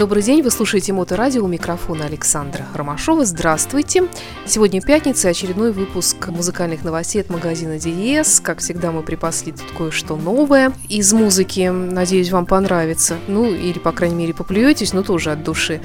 Добрый день, вы слушаете Моторадио, у микрофона Александра Ромашова. Здравствуйте. Сегодня пятница, очередной выпуск музыкальных новостей от магазина Диес. Как всегда, мы припасли тут кое-что новое из музыки. Надеюсь, вам понравится. Ну, или, по крайней мере, поплюетесь, но тоже от души.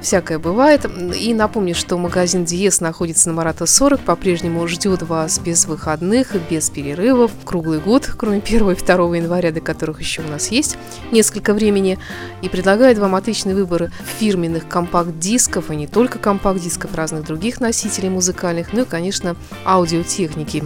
Всякое бывает. И напомню, что магазин Диес находится на Марата 40, по-прежнему ждет вас без выходных, без перерывов, круглый год, кроме 1 и 2 января, до которых еще у нас есть несколько времени, и предлагает вам отличный различные выборы фирменных компакт-дисков, и не только компакт-дисков, разных других носителей музыкальных, ну и, конечно, аудиотехники.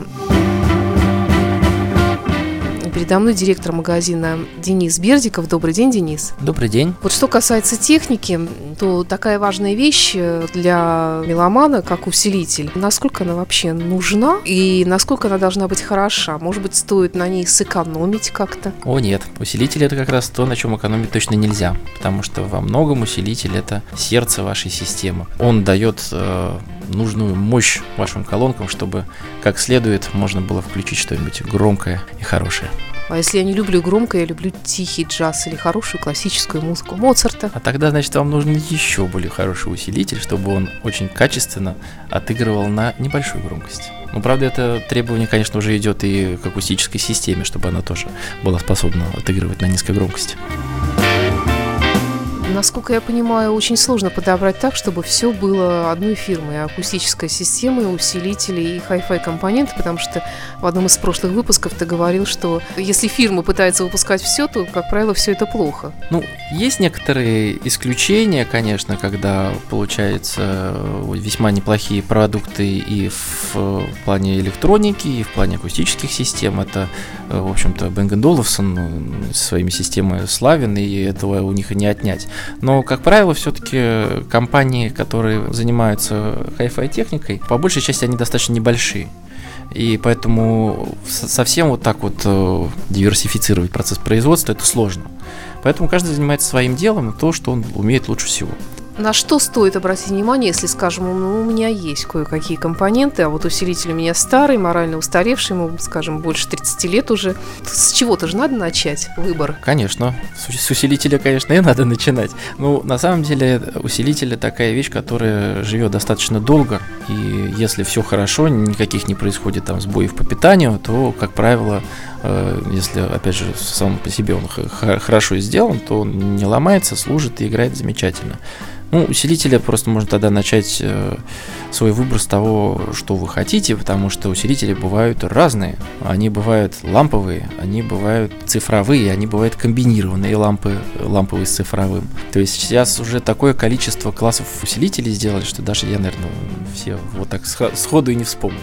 Передо мной директор магазина Денис Бердиков. Добрый день, Денис. Добрый день. Вот что касается техники, то такая важная вещь э, для меломана, как усилитель. Насколько она вообще нужна и насколько она должна быть хороша? Может быть, стоит на ней сэкономить как-то? О, нет. Усилитель это как раз то, на чем экономить точно нельзя. Потому что во многом усилитель это сердце вашей системы. Он дает э, нужную мощь вашим колонкам, чтобы как следует можно было включить что-нибудь громкое и хорошее. А если я не люблю громко, я люблю тихий джаз или хорошую классическую музыку Моцарта. А тогда, значит, вам нужен еще более хороший усилитель, чтобы он очень качественно отыгрывал на небольшую громкость. Ну, правда, это требование, конечно, уже идет и к акустической системе, чтобы она тоже была способна отыгрывать на низкой громкости. Насколько я понимаю, очень сложно подобрать так, чтобы все было одной фирмы. И акустическая система, и усилители, и хай-фай компоненты, потому что в одном из прошлых выпусков ты говорил, что если фирма пытается выпускать все, то, как правило, все это плохо. Ну, есть некоторые исключения, конечно, когда получаются весьма неплохие продукты и в плане электроники, и в плане акустических систем. Это, в общем-то, Olufsen со своими системами славен, и этого у них и не отнять. Но, как правило, все-таки компании, которые занимаются хай-фай техникой, по большей части они достаточно небольшие. И поэтому совсем вот так вот э, диверсифицировать процесс производства это сложно. Поэтому каждый занимается своим делом и то, что он умеет лучше всего. На что стоит обратить внимание, если, скажем, ну, у меня есть кое-какие компоненты, а вот усилитель у меня старый, морально устаревший, ему, скажем, больше 30 лет уже. С чего-то же надо начать выбор. Конечно. С усилителя, конечно, и надо начинать. Ну, на самом деле, усилитель – такая вещь, которая живет достаточно долго, и если все хорошо, никаких не происходит там сбоев по питанию, то, как правило, э, если, опять же, сам по себе он хорошо сделан, то он не ломается, служит и играет замечательно. Ну, усилителя просто можно тогда начать э, свой выбор с того, что вы хотите, потому что усилители бывают разные. Они бывают ламповые, они бывают цифровые, они бывают комбинированные лампы, ламповые с цифровым. То есть сейчас уже такое количество классов усилителей сделали, что даже я, наверное, все вот так сходу и не вспомню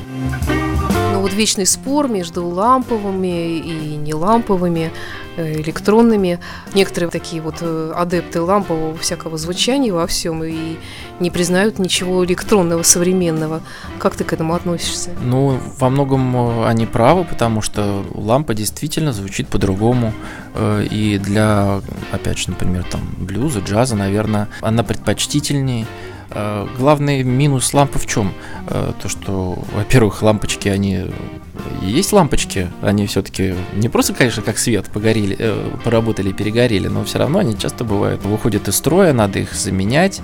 вот вечный спор между ламповыми и неламповыми, э, электронными. Некоторые такие вот э, адепты лампового всякого звучания во всем и не признают ничего электронного, современного. Как ты к этому относишься? Ну, во многом э, они правы, потому что лампа действительно звучит по-другому. И для, опять же, например, там блюза, джаза, наверное, она предпочтительнее главный минус лампы в чем? Э, то, что, во-первых, лампочки, они есть лампочки, они все-таки не просто, конечно, как свет погорели, э, поработали, перегорели, но все равно они часто бывают, выходят из строя, надо их заменять,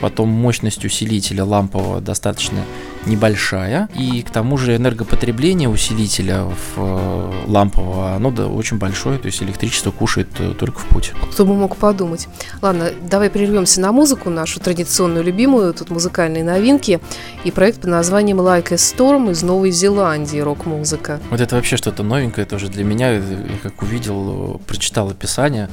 потом мощность усилителя лампового достаточно небольшая, и к тому же энергопотребление усилителя в лампового, оно да, очень большое, то есть электричество кушает только в путь. Кто бы мог подумать. Ладно, давай прервемся на музыку, нашу традиционную любимую, тут музыкальные новинки и проект под названием Like a Storm из Новой Зеландии, рок-музыка. Вот это вообще что-то новенькое тоже для меня, я как увидел, прочитал описание,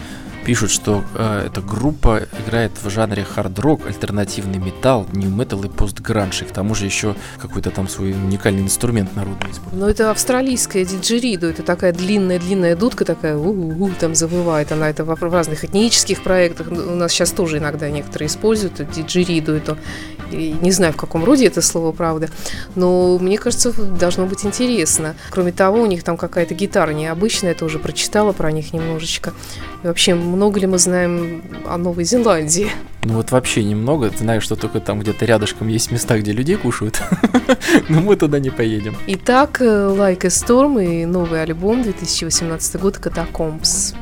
пишут, что э, эта группа играет в жанре хард-рок, альтернативный металл, нью-метал и пост-гранж, и к тому же еще какой-то там свой уникальный инструмент народный использует. Ну, это австралийская диджериду, это такая длинная-длинная дудка такая, у-у-у, там завывает, она. Это в разных этнических проектах, у нас сейчас тоже иногда некоторые используют диджериду, не знаю, в каком роде это слово, правда, но мне кажется, должно быть интересно. Кроме того, у них там какая-то гитара необычная, я тоже прочитала про них немножечко. И вообще, много ли мы знаем о Новой Зеландии? Ну вот вообще немного. Знаю, что только там где-то рядышком есть места, где людей кушают. Но мы туда не поедем. Итак, э, Like a Storm и новый альбом 2018 год «Катакомбс».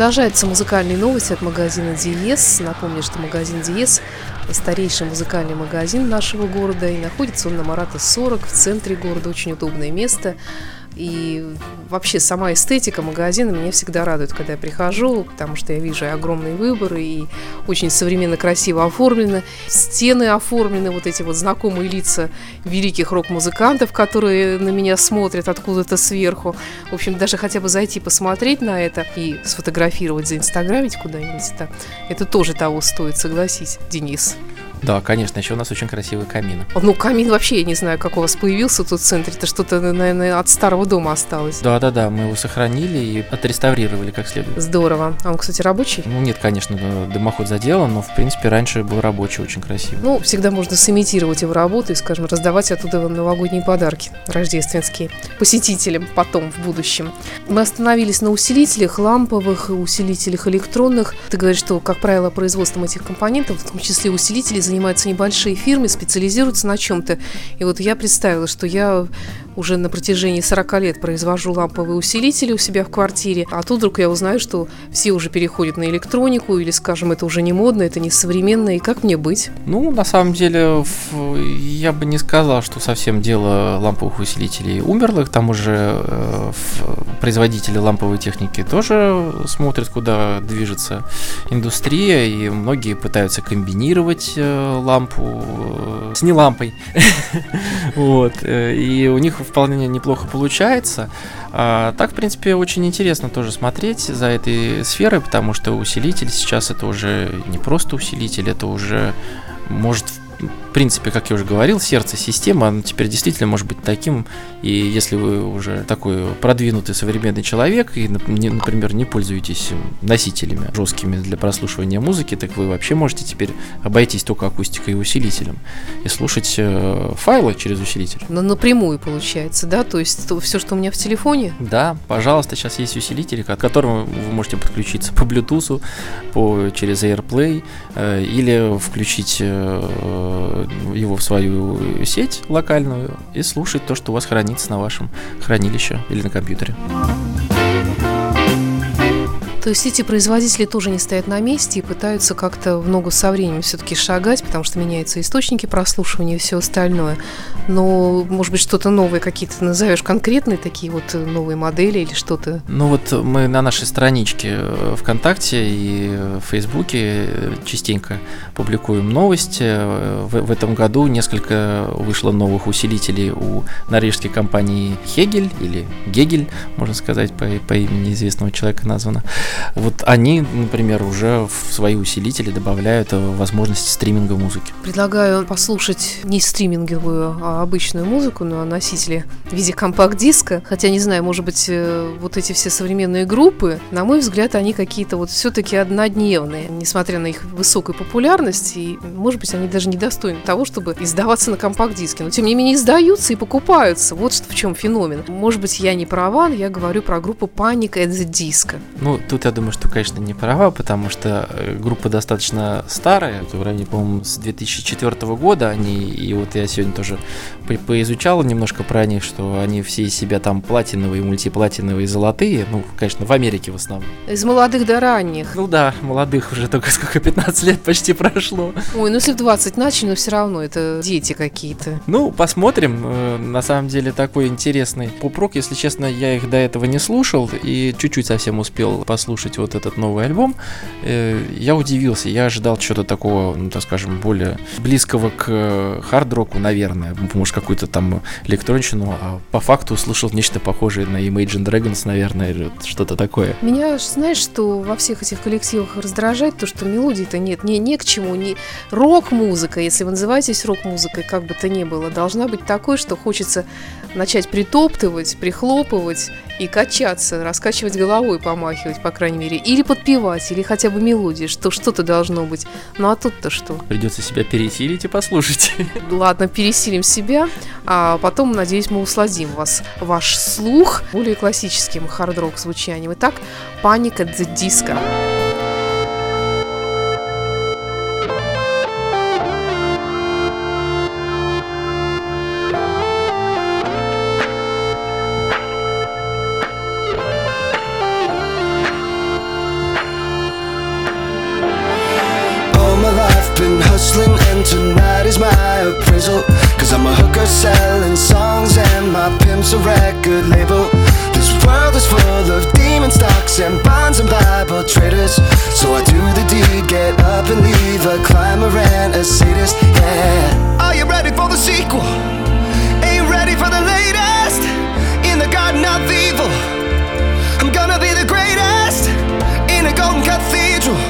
Продолжаются музыкальные новости от магазина Диес. Напомню, что магазин Диес – старейший музыкальный магазин нашего города. И находится он на Марата 40 в центре города. Очень удобное место. И вообще сама эстетика магазина меня всегда радует, когда я прихожу, потому что я вижу огромные выборы, и очень современно красиво оформлено. Стены оформлены, вот эти вот знакомые лица великих рок-музыкантов, которые на меня смотрят откуда-то сверху. В общем, даже хотя бы зайти посмотреть на это и сфотографировать, заинстаграмить куда-нибудь, это, это тоже того стоит, согласись, Денис. Да, конечно, еще у нас очень красивый камин. Ну, камин вообще, я не знаю, как у вас появился тут в центре. Это что-то, наверное, от старого дома осталось. Да-да-да, мы его сохранили и отреставрировали как следует. Здорово. А он, кстати, рабочий? Ну, нет, конечно, дымоход заделан, но, в принципе, раньше был рабочий, очень красивый. Ну, всегда можно сымитировать его работу и, скажем, раздавать оттуда новогодние подарки рождественские посетителям потом, в будущем. Мы остановились на усилителях ламповых, усилителях электронных. Ты говоришь, что, как правило, производством этих компонентов, в том числе усилителей, занимаются небольшие фирмы, специализируются на чем-то. И вот я представила, что я уже на протяжении 40 лет произвожу ламповые усилители у себя в квартире, а тут вдруг я узнаю, что все уже переходят на электронику, или, скажем, это уже не модно, это не современно, и как мне быть? Ну, на самом деле, я бы не сказал, что совсем дело ламповых усилителей умерло, к тому же э, производители ламповой техники тоже смотрят, куда движется индустрия, и многие пытаются комбинировать э, лампу э, с не лампой. Вот. И у них вполне неплохо получается. А, так, в принципе, очень интересно тоже смотреть за этой сферой, потому что усилитель сейчас это уже не просто усилитель, это уже может в принципе, как я уже говорил, сердце системы, оно теперь действительно может быть таким, и если вы уже такой продвинутый современный человек, и, например, не пользуетесь носителями жесткими для прослушивания музыки, так вы вообще можете теперь обойтись только акустикой и усилителем, и слушать э, файлы через усилитель. Но напрямую получается, да? То есть то, все, что у меня в телефоне? Да, пожалуйста, сейчас есть усилители, к которым вы можете подключиться по Bluetooth, по, через AirPlay, э, или включить э, его в свою сеть локальную и слушать то, что у вас хранится на вашем хранилище или на компьютере. То есть эти производители тоже не стоят на месте и пытаются как-то в ногу со временем все-таки шагать, потому что меняются источники прослушивания и все остальное. Но, может быть, что-то новое какие-то назовешь конкретные такие вот новые модели или что-то? Ну вот мы на нашей страничке э, ВКонтакте и в Фейсбуке частенько публикуем новости. В, в этом году несколько вышло новых усилителей у норвежской компании Хегель или Гегель, можно сказать, по, по имени известного человека названо. Вот они, например, уже в свои усилители добавляют возможности стриминга музыки. Предлагаю послушать не стриминговую, а обычную музыку на носителе в виде компакт-диска. Хотя, не знаю, может быть, э, вот эти все современные группы, на мой взгляд, они какие-то вот все-таки однодневные. Несмотря на их высокую популярность, и, может быть, они даже не достойны того, чтобы издаваться на компакт-диске. Но, тем не менее, издаются и покупаются. Вот в чем феномен. Может быть, я не права, я говорю про группу Panic at the Disco. Ну, тут я думаю, что, конечно, не права, потому что э, группа достаточно старая, в районе, по-моему, с 2004 года они, и вот я сегодня тоже поизучал немножко про них, что они все из себя там платиновые, мультиплатиновые, золотые, ну, конечно, в Америке в основном. Из молодых до ранних. Ну да, молодых уже только сколько, 15 лет почти прошло. Ой, ну если в 20 начали, но все равно это дети какие-то. Ну, посмотрим. Э, на самом деле такой интересный поп-рок, если честно, я их до этого не слушал и чуть-чуть совсем успел послушать вот этот новый альбом. Э, я удивился, я ожидал чего-то такого, ну, так скажем, более близкого к хард-року, наверное, может, какую-то там электронщину, а по факту услышал нечто похожее на Imagine Dragons, наверное, или что-то такое. Меня, знаешь, что во всех этих коллективах раздражает то, что мелодии-то нет, не, не к чему, не рок-музыка, если вы называетесь рок-музыкой, как бы то ни было, должна быть такой, что хочется начать притоптывать, прихлопывать и качаться, раскачивать головой, помахивать, по крайней мере, или подпевать, или хотя бы мелодии, что что-то должно быть. Ну а тут-то что? Придется себя пересилить и послушать. Ладно, пересилим себя, а потом, надеюсь, мы усладим вас, ваш слух более классическим хард-рок звучанием. Итак, Panic at the and tonight is my appraisal. Cause I'm a hooker selling songs and my pimp's a record label. This world is full of demon stocks and bonds and Bible traders. So I do the deed, get up and leave. A climber and a sadist, yeah. Are you ready for the sequel? Ain't ready for the latest? In the garden of evil. I'm gonna be the greatest In a golden cathedral.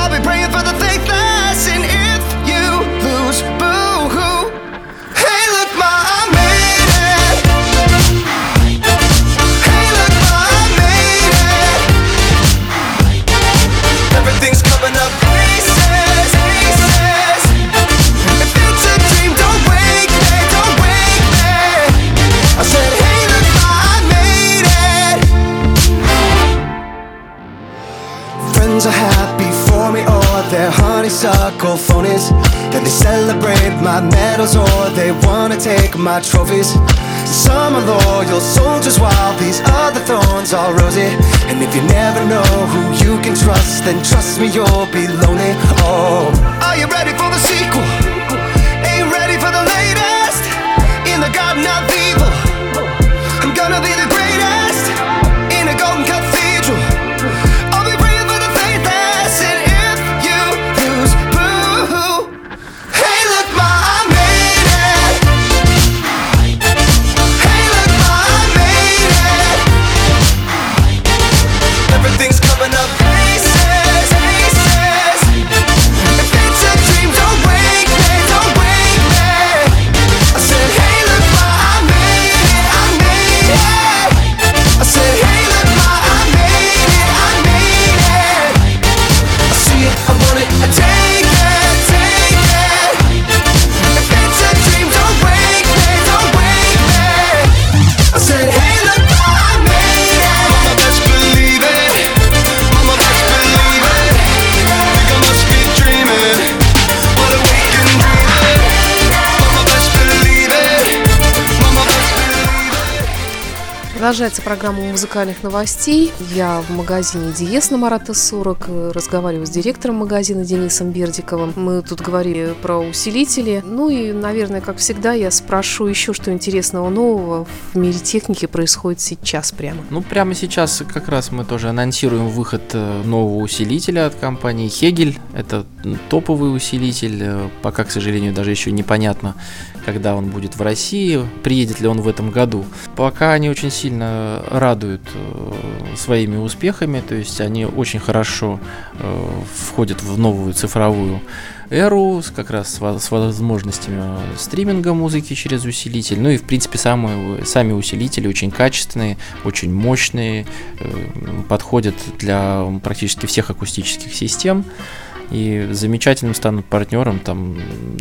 I'll be praying for the faithless, and goes, but phonies. Then they celebrate my medals, or they wanna take my trophies. Some are loyal soldiers, while these other thorns are rosy. And if you never know who you can trust, then trust me, you'll be lonely. Oh, are you ready for the sequel? Ain't ready for the latest in the garden of evil. Продолжается программа музыкальных новостей. Я в магазине Диес на Марата 40 разговариваю с директором магазина Денисом Бердиковым. Мы тут говорили про усилители. Ну и, наверное, как всегда, я спрошу еще, что интересного нового в мире техники происходит сейчас прямо. Ну, прямо сейчас как раз мы тоже анонсируем выход э, нового усилителя от компании Hegel. Это топовый усилитель. Э, пока, к сожалению, даже еще непонятно, когда он будет в России, приедет ли он в этом году. Пока они очень сильно радуют э, своими успехами, то есть они очень хорошо э, входят в новую цифровую эру, как раз с, возможностями стриминга музыки через усилитель. Ну и, в принципе, самые, сами усилители очень качественные, очень мощные, э, подходят для практически всех акустических систем и замечательным станут партнером там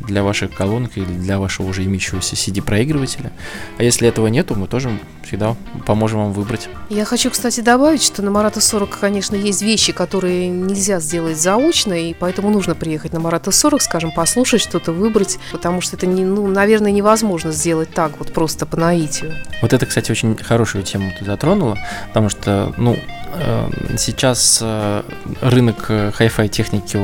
для ваших колонок или для вашего уже имеющегося CD-проигрывателя. А если этого нету, мы тоже всегда поможем вам выбрать. Я хочу, кстати, добавить, что на Марата 40, конечно, есть вещи, которые нельзя сделать заочно, и поэтому нужно приехать на Марата 40, скажем, послушать что-то, выбрать, потому что это, не, ну, наверное, невозможно сделать так вот просто по наитию. Вот это, кстати, очень хорошую тему ты затронула, потому что, ну, сейчас э, рынок э, хай-фай техники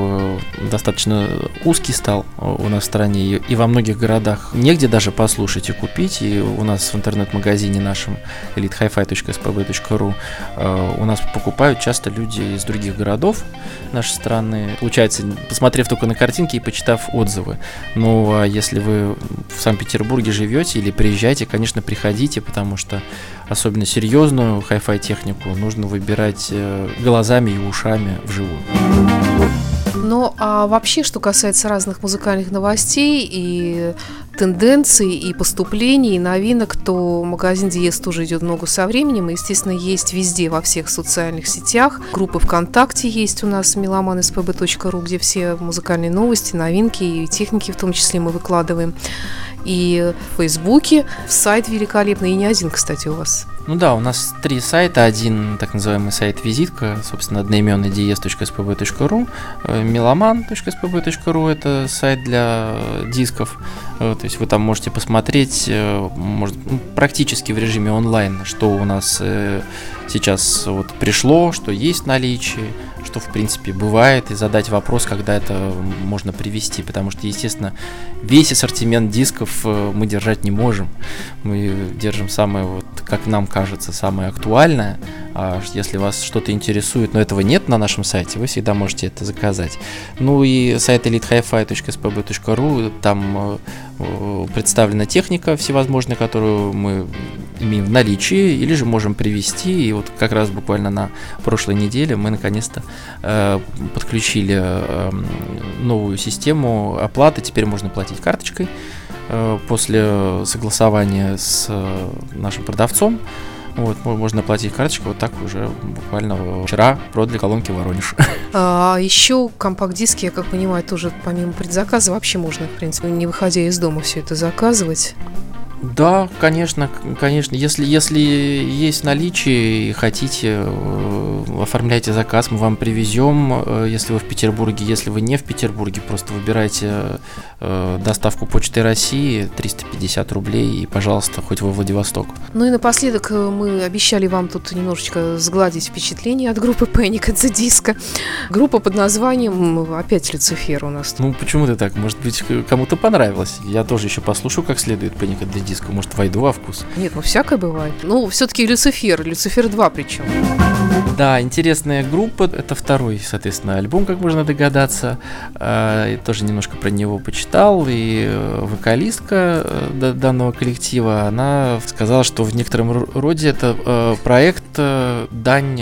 достаточно узкий стал у нас в стране, и во многих городах. Негде даже послушать и купить, и у нас в интернет-магазине нашем elitehifi.spb.ru э, у нас покупают часто люди из других городов нашей страны, получается, посмотрев только на картинки и почитав отзывы. Ну, а если вы в Санкт-Петербурге живете или приезжаете, конечно, приходите, потому что особенно серьезную хай-фай технику нужно выбирать э, глазами и ушами вживую. Ну, а вообще, что касается разных музыкальных новостей и тенденций, и поступлений, и новинок, то магазин Диез тоже идет много со временем, и, естественно, есть везде, во всех социальных сетях. Группы ВКонтакте есть у нас, melomanspb.ru, где все музыкальные новости, новинки и техники в том числе мы выкладываем. И в Фейсбуке, сайт великолепный, и не один, кстати, у вас. Ну да, у нас три сайта. Один так называемый сайт визитка, собственно, одноименный ds.spb.ru, meloman.spb.ru это сайт для дисков. Э, то есть вы там можете посмотреть э, может, ну, практически в режиме онлайн, что у нас э, сейчас вот пришло, что есть в наличии, что в принципе бывает, и задать вопрос, когда это можно привести, потому что, естественно, весь ассортимент дисков мы держать не можем. Мы держим самое, вот, как нам кажется, самое актуальное, а если вас что-то интересует, но этого нет на нашем сайте, вы всегда можете это заказать. Ну и сайт elitehifi.spb.ru, там представлена техника всевозможная, которую мы имеем в наличии, или же можем привести. И вот как раз буквально на прошлой неделе мы наконец-то э, подключили э, новую систему оплаты. Теперь можно платить карточкой э, после согласования с э, нашим продавцом. Вот, можно платить карточкой, вот так уже буквально вчера продали колонки Воронеж. А еще компакт-диски, я как понимаю, тоже помимо предзаказа вообще можно, в принципе, не выходя из дома все это заказывать. Да, конечно, конечно. Если, если есть наличие и хотите, э, оформляйте заказ, мы вам привезем. Э, если вы в Петербурге, если вы не в Петербурге, просто выбирайте э, доставку Почты России 350 рублей и, пожалуйста, хоть во Владивосток. Ну и напоследок мы обещали вам тут немножечко сгладить впечатление от группы Panic at the Disco. Группа под названием опять Люцифер у нас. Ну почему ты так? Может быть, кому-то понравилось. Я тоже еще послушаю как следует Panic at the Disco диска, может, войду во вкус. Нет, ну всякое бывает. Ну, все-таки Люцифер, Люцифер 2 причем. Да, интересная группа. Это второй, соответственно, альбом, как можно догадаться. А, тоже немножко про него почитал. И э, вокалистка э, данного коллектива, она сказала, что в некотором роде это э, проект дань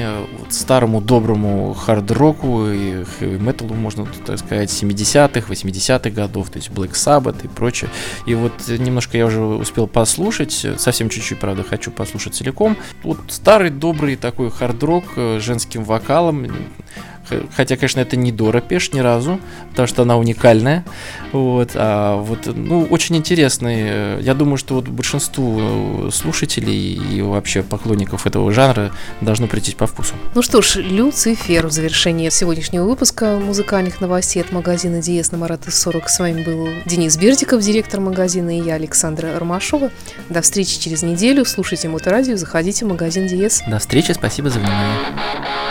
старому доброму хард-року и металу, можно так сказать, 70-х, 80-х годов, то есть Black Sabbath и прочее. И вот немножко я уже успел послушать, совсем чуть-чуть, правда, хочу послушать целиком. Вот старый добрый такой хард-рок женским вокалом. Хотя, конечно, это не Дора Пеш ни разу, потому что она уникальная. Вот, а вот, ну, очень интересный. Э, я думаю, что вот большинству э, слушателей и вообще поклонников этого жанра должно прийти по вкусу. Ну что ж, Люцифер в завершении сегодняшнего выпуска музыкальных новостей от магазина Диес на Марата 40. С вами был Денис Бердиков, директор магазина, и я, Александра Ромашова. До встречи через неделю. Слушайте Моторадио, заходите в магазин Диес. До встречи, спасибо за внимание.